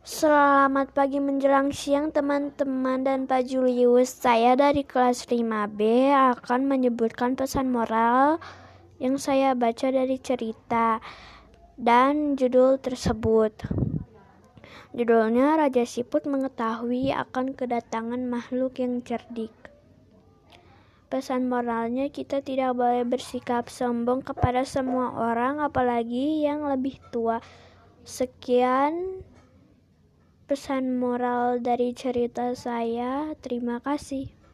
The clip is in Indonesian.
Selamat pagi menjelang siang teman-teman dan Pak Julius. Saya dari kelas 5B akan menyebutkan pesan moral yang saya baca dari cerita dan judul tersebut. Judulnya Raja Siput mengetahui akan kedatangan makhluk yang cerdik. Pesan moralnya kita tidak boleh bersikap sombong kepada semua orang apalagi yang lebih tua. Sekian pesan moral dari cerita saya. Terima kasih.